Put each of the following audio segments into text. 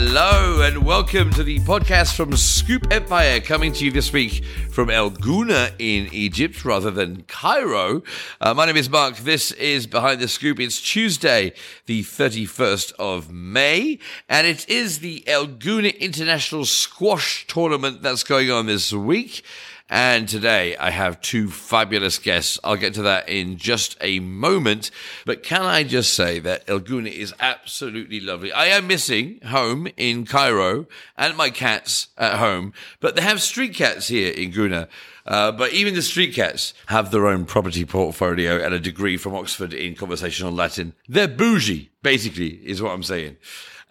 Hello and welcome to the podcast from Scoop Empire, coming to you this week from El Gouna in Egypt rather than Cairo. Uh, my name is Mark. This is Behind the Scoop. It's Tuesday, the 31st of May, and it is the El Gouna International Squash Tournament that's going on this week. And today I have two fabulous guests. I'll get to that in just a moment. But can I just say that El Gouna is absolutely lovely. I am missing home in Cairo and my cats at home, but they have street cats here in Gouna. Uh, but even the street cats have their own property portfolio and a degree from Oxford in conversational Latin. They're bougie, basically, is what I'm saying.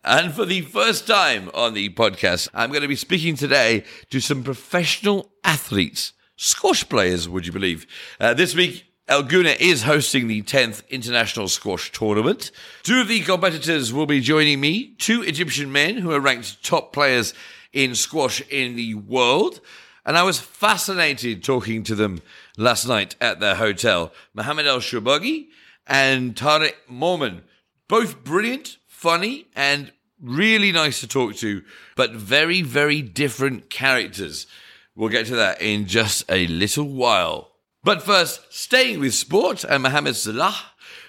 And for the first time on the podcast, I'm going to be speaking today to some professional athletes, squash players, would you believe? Uh, this week, El Gouna is hosting the 10th International Squash Tournament. Two of the competitors will be joining me, two Egyptian men who are ranked top players in squash in the world. And I was fascinated talking to them last night at their hotel. Mohamed El Shorbagy and Tarek Momen, Both brilliant, funny, and really nice to talk to, but very, very different characters. We'll get to that in just a little while. But first, staying with sport and Mohamed Salah,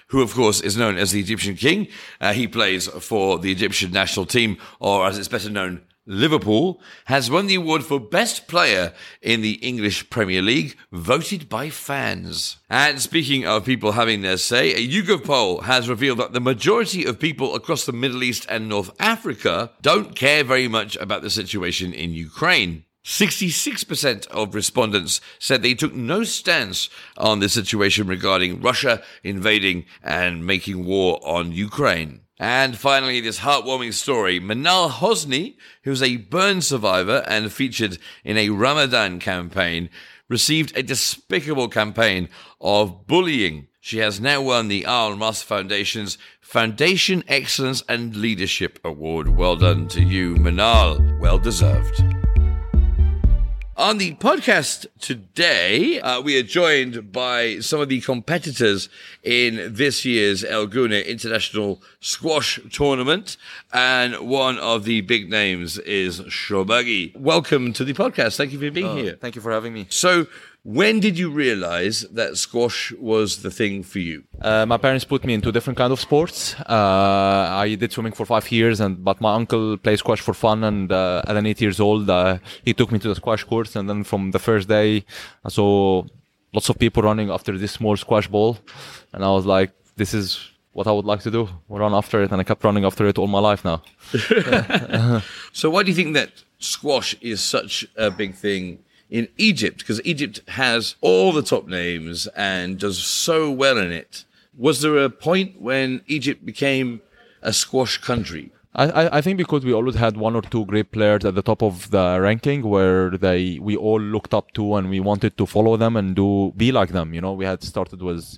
who of course is known as the Egyptian King. Uh, he plays for the Egyptian national team, or as it's better known, Liverpool, has won the award for Best Player in the English Premier League, voted by fans. And speaking of people having their say, a YouGov poll has revealed that the majority of people across the Middle East and North Africa don't care very much about the situation in Ukraine. 66% of respondents said they took no stance on the situation regarding Russia invading and making war on Ukraine. And finally, this heartwarming story. Manal Hosni, who's a burn survivor and featured in a Ramadan campaign, received a despicable campaign of bullying. She has now won the Al Mas Foundation's Foundation Excellence and Leadership Award. Well done to you, Manal. Well deserved. On the podcast today, uh, we are joined by some of the competitors in this year's El Gouna International Squash Tournament. And one of the big names is Shorbagy. Welcome to the podcast. Thank you for being uh, here. Thank you for having me. So, when did you realize that squash was the thing for you? Uh, my parents put me into different kind of sports. Uh, I did swimming for five years, and but my uncle plays squash for fun. And uh, at an eight years old, uh, he took me to the squash course. And then from the first day, I saw lots of people running after this small squash ball, and I was like, "This is what I would like to do. Run after it." And I kept running after it all my life now. so, why do you think that squash is such a big thing? In Egypt because Egypt has all the top names and does so well in it. Was there a point when Egypt became a squash country? I, I think because we always had one or two great players at the top of the ranking where they we all looked up to and we wanted to follow them and do be like them. You know, we had started with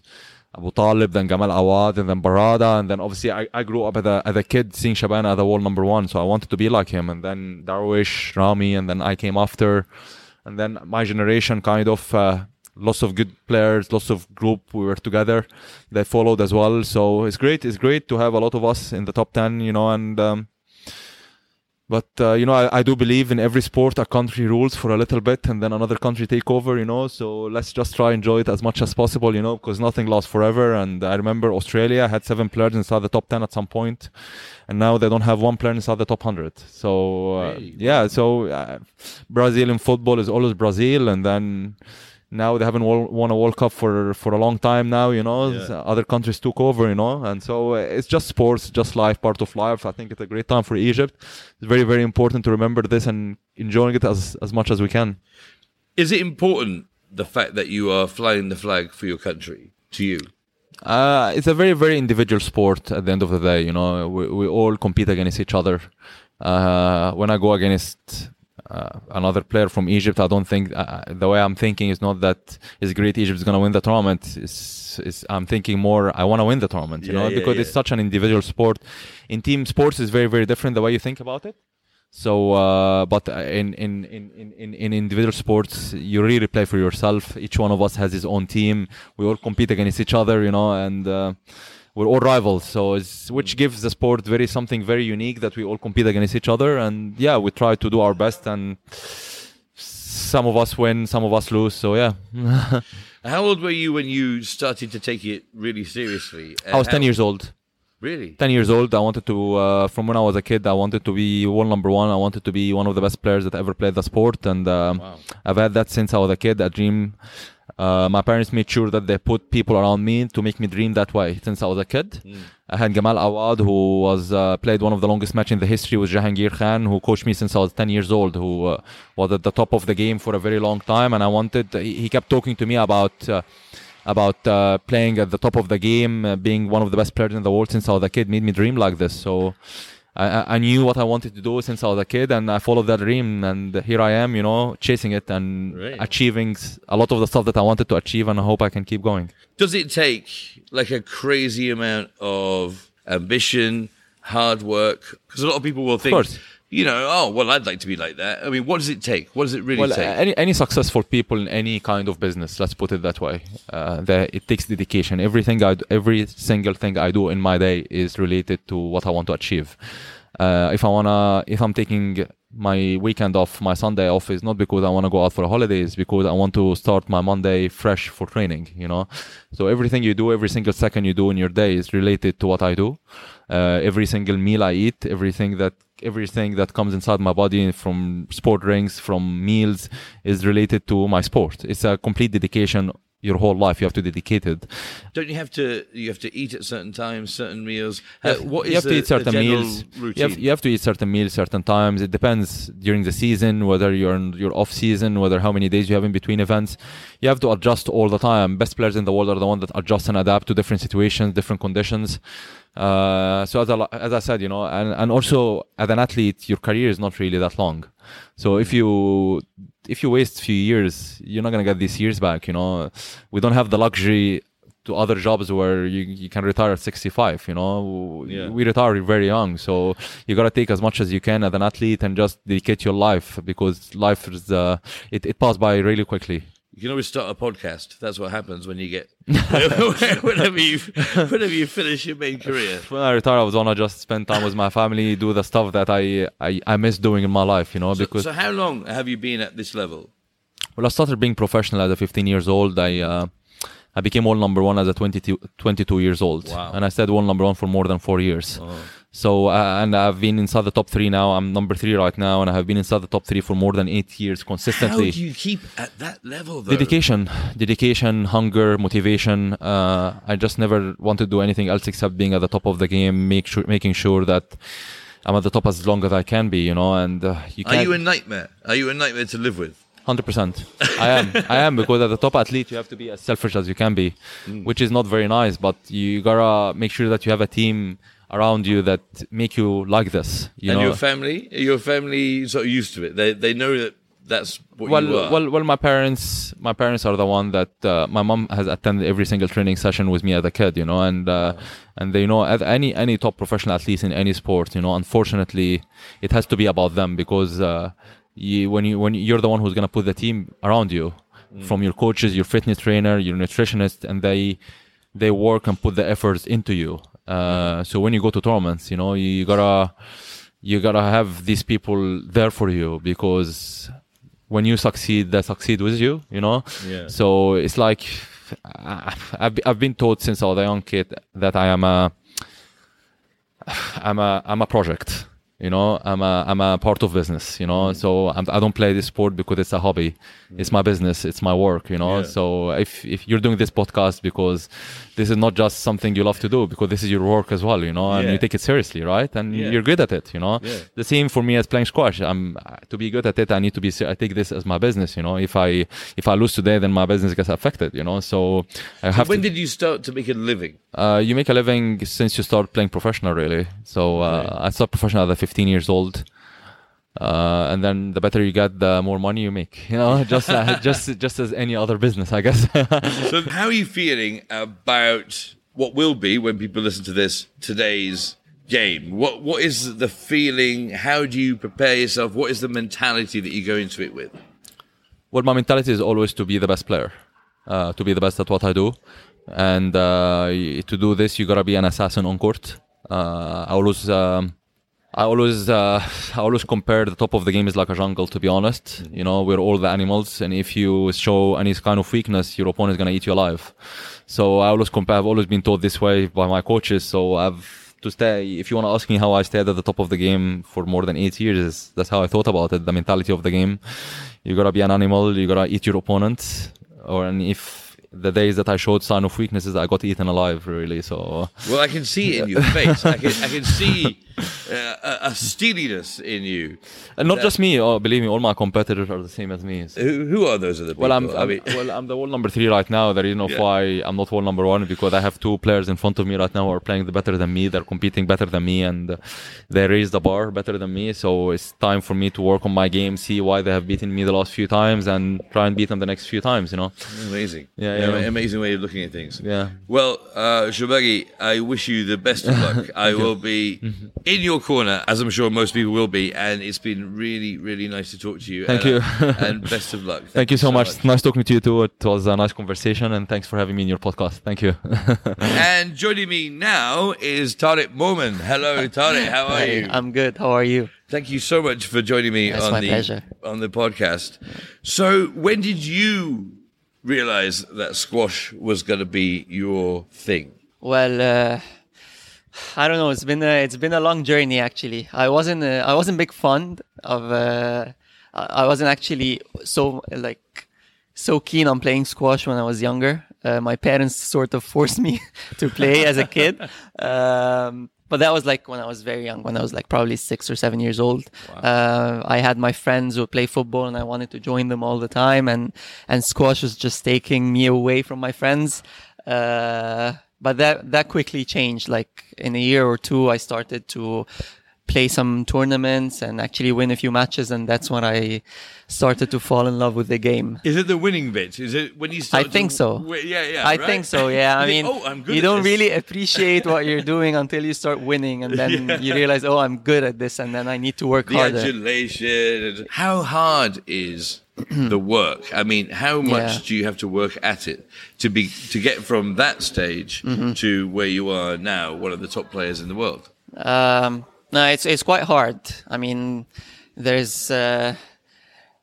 Abu Talib, then Gamal Awad, and then Barada, and then obviously I, I grew up as a, as a kid seeing Shabana as the world number one, so I wanted to be like him, and then Darwish, Rami, and then I came after and then my generation kind of uh, lots of good players, lots of group. We were together. They followed as well. So it's great. It's great to have a lot of us in the top ten. You know, and um, but uh, you know, I, I, do believe in every sport a country rules for a little bit, and then another country take over. You know, so let's just try enjoy it as much as possible. You know, because nothing lasts forever. And I remember Australia had seven players inside the top ten at some point, and now they don't have one player inside the top hundred. So uh, hey, yeah, so uh, Brazil in football is always Brazil, and then now they haven't won a World Cup for for a long time now. You know, yeah. other countries took over. You know, and so uh, it's just sports, just life, part of life. I think it's a great time for Egypt. It's very very important to remember this and enjoying it as as much as we can. Is it important the fact that you are flying the flag for your country to you? Uh, it's a very very individual sport. At the end of the day, you know, we we all compete against each other. Uh, when I go against uh, another player from Egypt. I don't think uh, uh, the way I'm thinking is not that it's great. Egypt is going to win the tournament. It's, it's, I'm thinking more. I want to win the tournament. You yeah, know, yeah, because yeah. it's such an individual sport. In team sports, is very very different the way you think about it. So, uh, but in, in, in, in, in individual sports, you really play for yourself. Each one of us has his own team. We all compete against each other, you know, and uh, we're all rivals. So it's which gives the sport very something very unique that we all compete against each other, and yeah, we try to do our best and. Some of us win, some of us lose. So yeah. How old were you when you started to take it really seriously? I was Uh, 10 years old. Really? 10 years old. I wanted to, uh, from when I was a kid, I wanted to be world number one. I wanted to be one of the best players that ever played the sport. And um, Wow. I've had that since I was a kid, a dream. Uh, my parents made sure that they put people around me to make me dream that way since I was a kid. I had Gamal Awad, who was uh, played one of the longest match in the history with Jahangir Khan, who coached me since I was 10 years old, who uh, was at the top of the game for a very long time. And I wanted, he, he kept talking to me about. Uh, about uh, playing at the top of the game, uh, being one of the best players in the world since I was a kid, made me dream like this. So I, I- knew what I wanted to do since I was a kid, and I followed that dream. And here I am, you know, chasing it and Right. achieving a lot of the stuff that I wanted to achieve, and I hope I can keep going. Does it take like a crazy amount of ambition, hard work? Because a lot of people will think, course. You know, oh, well, I'd like to be like that. I mean, what does it take? What does it really Well, take? any any successful people in any kind of business, let's put it that way, uh, that it takes dedication. Everything I do, every single thing I do in my day is related to what I want to achieve. Uh, if I wanna, if I'm taking my weekend off, my Sunday off is not because I want to go out for holidays, because I want to start my Monday fresh for training. You know, so everything you do, every single second you do in your day is related to what I do. Uh, every single meal I eat, everything that everything that comes inside my body from sport drinks, from meals, is related to my sport. It's a complete dedication. Your whole life, you have to dedicate it. Don't you have to? You have to eat at certain times, certain meals. Uh, what is you have the, to eat certain meals. You have, you have to eat certain meals certain times. It depends during the season, whether you're in your off season, whether how many days you have in between events. You have to adjust all the time. Best players in the world are the ones that adjust and adapt to different situations, different conditions. Uh, so as I, as I said, you know, and, and also as an athlete, your career is not really that long. So if you if you waste a few years, you're not gonna get these years back. You know, we don't have the luxury to other jobs where you, you can retire at 65 you know Yeah. we retire very young so you got to take as much as you can as an athlete and just dedicate your life because life is uh, it, it passed by really quickly You can always start a podcast. That's what happens when you get whenever you whenever you finish your main career. when i retire i was gonna just spend time with my family do the stuff that i i, I miss doing in my life you know So, because so how long have you been at this level? Well, I started being professional at 15 years old. I uh, I became world number one as a 22, 22 years old, Wow. and I stayed world number one for more than four years. Oh. So uh, and I've been inside the top three now. I'm number three right now, and I have been inside the top three for more than eight years consistently. How do you keep at that level? Though? Dedication, dedication, hunger, motivation. Uh, I just never want to do anything else except being at the top of the game, make sure, making sure that I'm at the top as long as I can be. You know, and uh, you Are you a nightmare? Are you a nightmare to live with? Hundred percent. I am. I am because as a top athlete, you have to be as selfish as you can be, which is not very nice. But you gotta make sure that you have a team around you that make you like this. You and know. your family, your family sort of used to it. They they know that that's what well, you are. well, well. My parents, my parents are the one that uh, my mom has attended every single training session with me as a kid. You know, and uh, and they know as any any top professional athlete in any sport. You know, unfortunately, it has to be about them because uh, you, when you when you're the one who's gonna put the team around you, from your coaches, your fitness trainer, your nutritionist, and they they work and put the efforts into you. Uh, so when you go to tournaments, you know, you gotta you gotta have these people there for you because when you succeed, they succeed with you. You know. Yeah. So it's like I've I've been taught since I was a young kid that I am a I'm a I'm a project. You know, I'm a I'm a part of business. You know, so I'm, I don't play this sport because it's a hobby. It's my business. It's my work. You know, Yeah. so if if you're doing this podcast because this is not just something you love to do because this is your work as well. You know, and Yeah. you take it seriously, right? And Yeah. you're good at it. You know, the same for me as playing squash. I'm to be good at it. I need to be. I take this as my business. You know, if I if I lose today, then my business gets affected. You know, so I have when to. did you start to make a living? Uh, you make a living since you start playing professional, really. So uh, I started professional at 15 years old, uh, and then the better you get, the more money you make. You know, just uh, just just as any other business, I guess. So how are you feeling about what will be when people listen to this today's game? What what is the feeling? How do you prepare yourself? What is the mentality that you go into it with? well, my mentality is always to be the best player, uh, to be the best at what I do, and uh, to do this, you gotta be an assassin on court. Uh, I always. Um, I always, uh, I always compare the top of the game is like a jungle. To be honest, you know, we're all the animals, and if you show any kind of weakness, your opponent is gonna eat you alive. So I always compare. I've always been taught this way by my coaches. So I've to stay. If you want to ask me how I stayed at the top of the game for more than eight years, that's how I thought about it. The mentality of the game. You gotta be an animal. You gotta eat your opponent. Or and if the days that I showed sign of weaknesses, I got eaten alive. Really. So Well, I can see it in your face. I can, I can see uh, a, a steeliness in you. and not That- just me. Oh, believe me, all my competitors are the same as me. So- Who, who are those other people? Well, I'm, I mean, well, I'm the world number three right now. The reason of Yeah. why I'm not world number one because I have two players in front of me right now who are playing better than me. They're competing better than me, and they raise the bar better than me. So it's time for me to work on my game, see why they have beaten me the last few times, and try and beat them the next few times. You know? amazing. Yeah, yeah. Amazing way of looking at things. Yeah. Well, uh, Shorbagy, I wish you the best of luck. I will be Mm-hmm. In your corner, as I'm sure most people will be, and it's been really, really nice to talk to you. Thank and, you. uh, and best of luck. Thank you so, much. Nice talking to you too. It was a nice conversation, and thanks for having me in your podcast. Thank you. And joining me now is Tarek Momen. Hello, Tarek. How are Hey, you? I'm good. How are you? Thank you so much for joining me It's on the pleasure. on the podcast. So, when did you realize that squash was going to be your thing? Well, uh, I don't know. It's been a it's been a long journey actually. I wasn't uh, I wasn't big fond of. Uh, I wasn't actually so like so keen on playing squash when I was younger. Uh, my parents sort of forced me to play as a kid. Um, but that was like when I was very young, when I was like probably six or seven years old. Uh, I had my friends who play football and I wanted to join them all the time. And, and squash was just taking me away from my friends. Uh, but that, that quickly changed. Like in a year or two, I started to play some tournaments and actually win a few matches. And that's when I started to fall in love with the game. Is it the winning bit? Is it when you start? I think so. wi- Yeah, yeah. I right? think so. Yeah. I mean, oh, I'm good. you don't this. really appreciate what you're doing until you start winning, and then you realize, oh, I'm good at this, and then I need to work the harder. adulation. How hard is the work? I mean, how much Yeah. do you have to work at it to be to get from that stage Mm-hmm. to where you are now, one of the top players in the world? Um, no, it's it's quite hard. I mean, there's uh,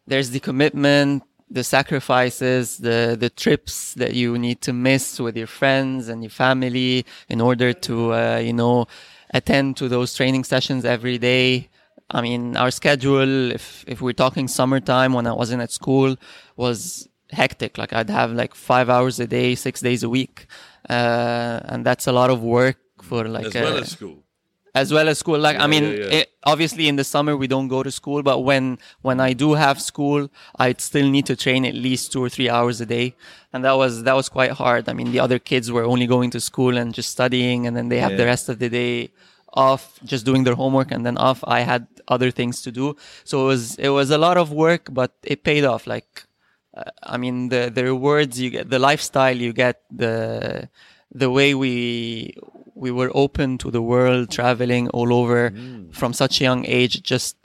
there's the commitment, the sacrifices, the the trips that you need to miss with your friends and your family in order to uh, you know attend to those training sessions every day. I mean, our schedule, if if we're talking summertime when I wasn't at school, was hectic. Like I'd have like five hours a day, six days a week, uh, and that's a lot of work for like As well uh, as school. As well as school. Like I mean, yeah, yeah. It, obviously in the summer we don't go to school, but when when I do have school, I still need to train at least two or three hours a day, and that was that was quite hard. I mean, the other kids were only going to school and just studying, and then they have the rest of the day off, just doing their homework, and then off. I had other things to do, so it was it was a lot of work, but it paid off. Like uh, I mean, the the rewards you get, the lifestyle you get, the the way we we were open to the world, traveling all over from such a young age. Just,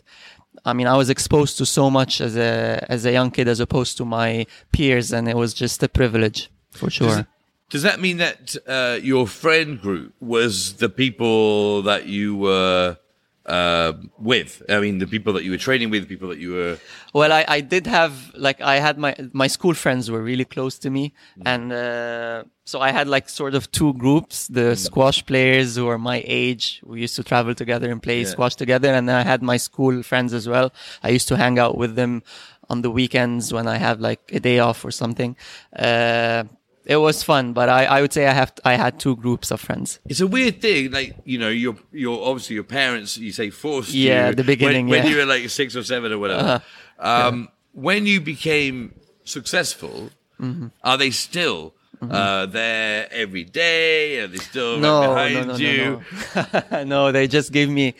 I mean, I was exposed to so much as a as a young kid, as opposed to my peers, and it was just a privilege for sure. Does that mean that uh, your friend group was the people that you were uh, with? I mean, the people that you were training with, people that you were. Well, I, I did have like I had my my school friends were really close to me, and uh, so I had like sort of two groups: the squash players who are my age. We used to travel together and play Yeah. squash together, and then I had my school friends as well. I used to hang out with them on the weekends when I have like a day off or something. Uh, it was fun, but I, I would say I have I had two groups of friends. It's a weird thing, like you know, your your obviously your parents, you say forced Yeah, you the beginning, when, when you were like six or seven or whatever. um, When you became successful, Mm-hmm. are they still uh, there every day? Are they still no, right behind no, you? no, no. no, they just gave me,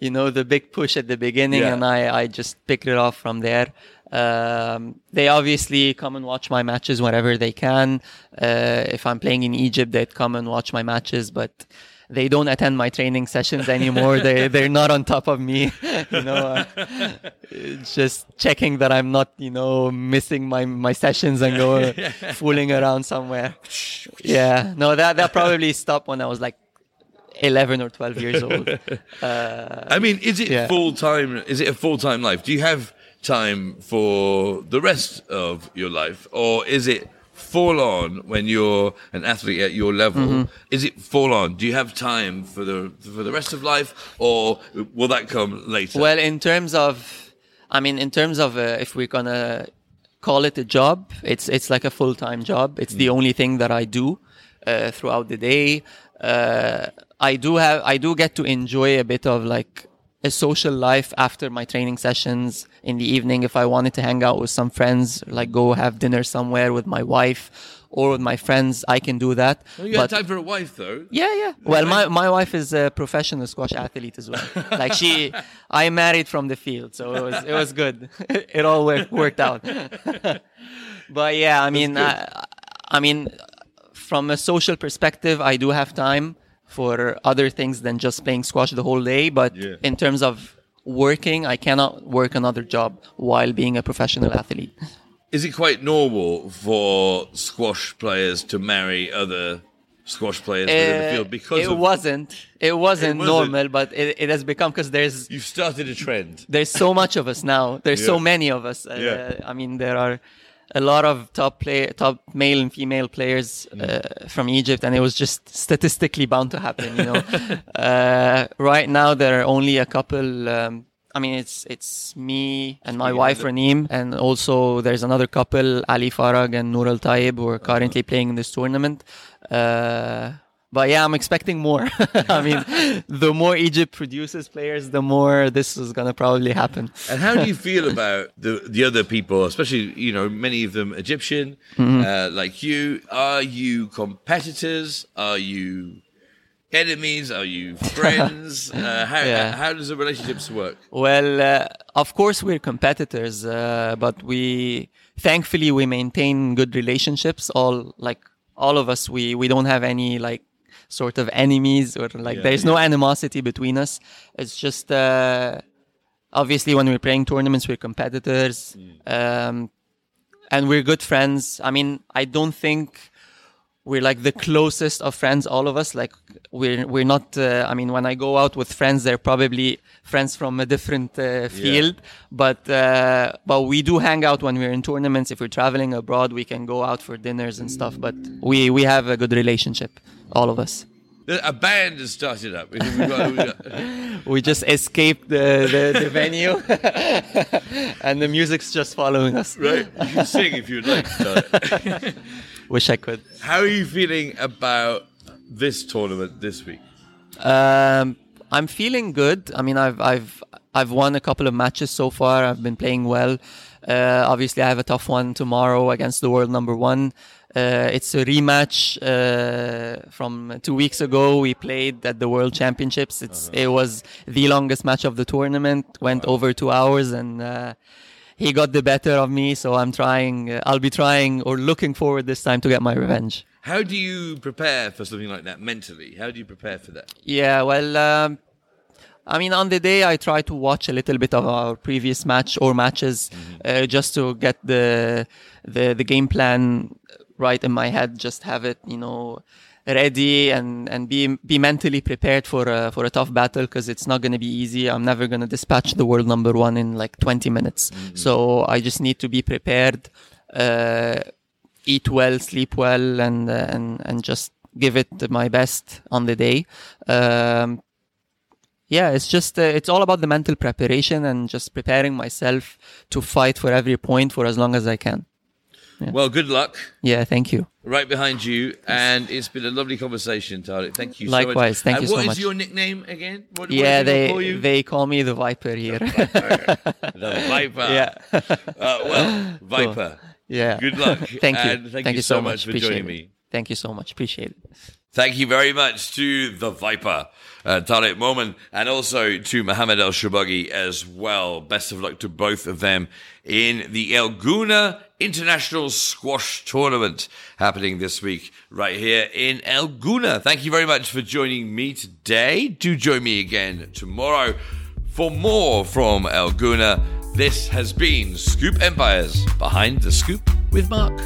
you know, the big push at the beginning, Yeah. and I, I just picked it off from there. Um, they obviously come and watch my matches whenever they can. Uh, if I'm playing in Egypt, they'd come and watch my matches, but they don't attend my training sessions anymore. they they're not on top of me. you know, uh, just checking that I'm not you know missing my my sessions and go fooling around somewhere. Yeah, no, that that probably stopped when I was like 11 or 12 years old. Uh, I mean, is it yeah. full time? Is it a full time life? Do you have time for the rest of your life, or is it full on when you're an athlete at your level? Mm-hmm. Is it full on? Do you have time for the for the rest of life, or will that come later? Well, in terms of, I mean, in terms of uh, if we're gonna call it a job, it's it's like a full time job. It's the only thing that I do uh, throughout the day. Uh, I do have, I do get to enjoy a bit of like a social life after my training sessions in the evening. If I wanted to hang out with some friends, like go have dinner somewhere with my wife or with my friends, I can do that. Well, you have time for a wife, though. Yeah, yeah. Well, my, my wife is a professional squash athlete as well. like she, I married from the field, so it was it was good. it all worked worked out. but yeah, I mean, I, I mean, from a social perspective, I do have time for other things than just playing squash the whole day. But Yeah. in terms of working, I cannot work another job while being a professional athlete. Is it quite normal for squash players to marry other squash players within the Uh, field because it of, wasn't. It wasn't wasn't. normal, but it, it has become because there's you've started a trend? there's so much of us now. There's so many of us. Uh, Yeah. I mean, there are a lot of top play, top male and female players uh, from Egypt, and it was just statistically bound to happen. You know, uh, right now there are only a couple. Um, I mean, it's it's me and my wife Raneem, and also there's another couple, Ali Farag and Nour El Tayeb, who are currently playing in this tournament. Uh, but yeah, I'm expecting more. I mean, the more Egypt produces players, the more this is gonna probably happen. And how do you feel about the the other people, especially you know many of them Egyptian, Mm-hmm. uh, like you? Are you competitors? Are you enemies? Are you friends? uh, how Yeah. how does the relationships work? Well, uh, of course we're competitors, uh, but we thankfully we maintain good relationships. All like all of us, we we don't have any like sort of enemies or like Yeah, there's no animosity between us. It's just uh, obviously when we're playing tournaments, we're competitors, um, and we're good friends. I mean, I don't think we're like the closest of friends all of us. Like we're we're not uh, i mean when i go out with friends they're probably friends from a different uh, field. But uh, but we do hang out when we're in tournaments. If we're traveling abroad we can go out for dinners and stuff. But we we have a good relationship all of us. A band has started up. We've got- we've got- we just escaped the, the, the venue. And the music's just following us. Right, you can sing if you'd like. Wish i could how are you feeling about this tournament this week? Um, I'm feeling good. I mean, I've I've I've won a couple of matches so far. I've been playing well. Uh, obviously, I have a tough one tomorrow against the world number one. Uh, it's a rematch uh, from two weeks ago. We played at the World Championships. It's it was the longest match of the tournament. Went over two hours, and uh, he got the better of me. So I'm trying. Uh, I'll be trying or looking forward this time to get my revenge. How do you prepare for something like that mentally? How do you prepare for that? Yeah, well, um, I mean, on the day I try to watch a little bit of our previous match or matches, uh, just to get the the the game plan right in my head. Just have it, you know, ready and and be be mentally prepared for a for a tough battle because it's not going to be easy. I'm never going to dispatch the world number one in like 20 minutes. So I just need to be prepared. Uh, eat well, sleep well, and uh, and and just give it my best on the day. Um, yeah, it's just uh, it's all about the mental preparation and just preparing myself to fight for every point for as long as I can. Well, good luck. Yeah, thank you. Right behind you, and it's been a lovely conversation, Tarek. Thank you so much. Likewise, thank and you so much. what is your nickname again? What, yeah, they call you? they call me the Viper here. the Viper. yeah, Uh, well, Viper. yeah. Good luck. thank you. And thank, thank you so so much. much for joining it. me. Thank you so much. Appreciate it. Thank you very much to the Viper, uh, Tarek and also to Mohamed El Shorbagy as well. Best of luck to both of them in the El Gouna International Squash Tournament happening this week right here in El Gouna. Thank you very much for joining me today. Do join me again tomorrow for more from El Gouna. This has been Scoop Empires Behind the Scoop with Mark.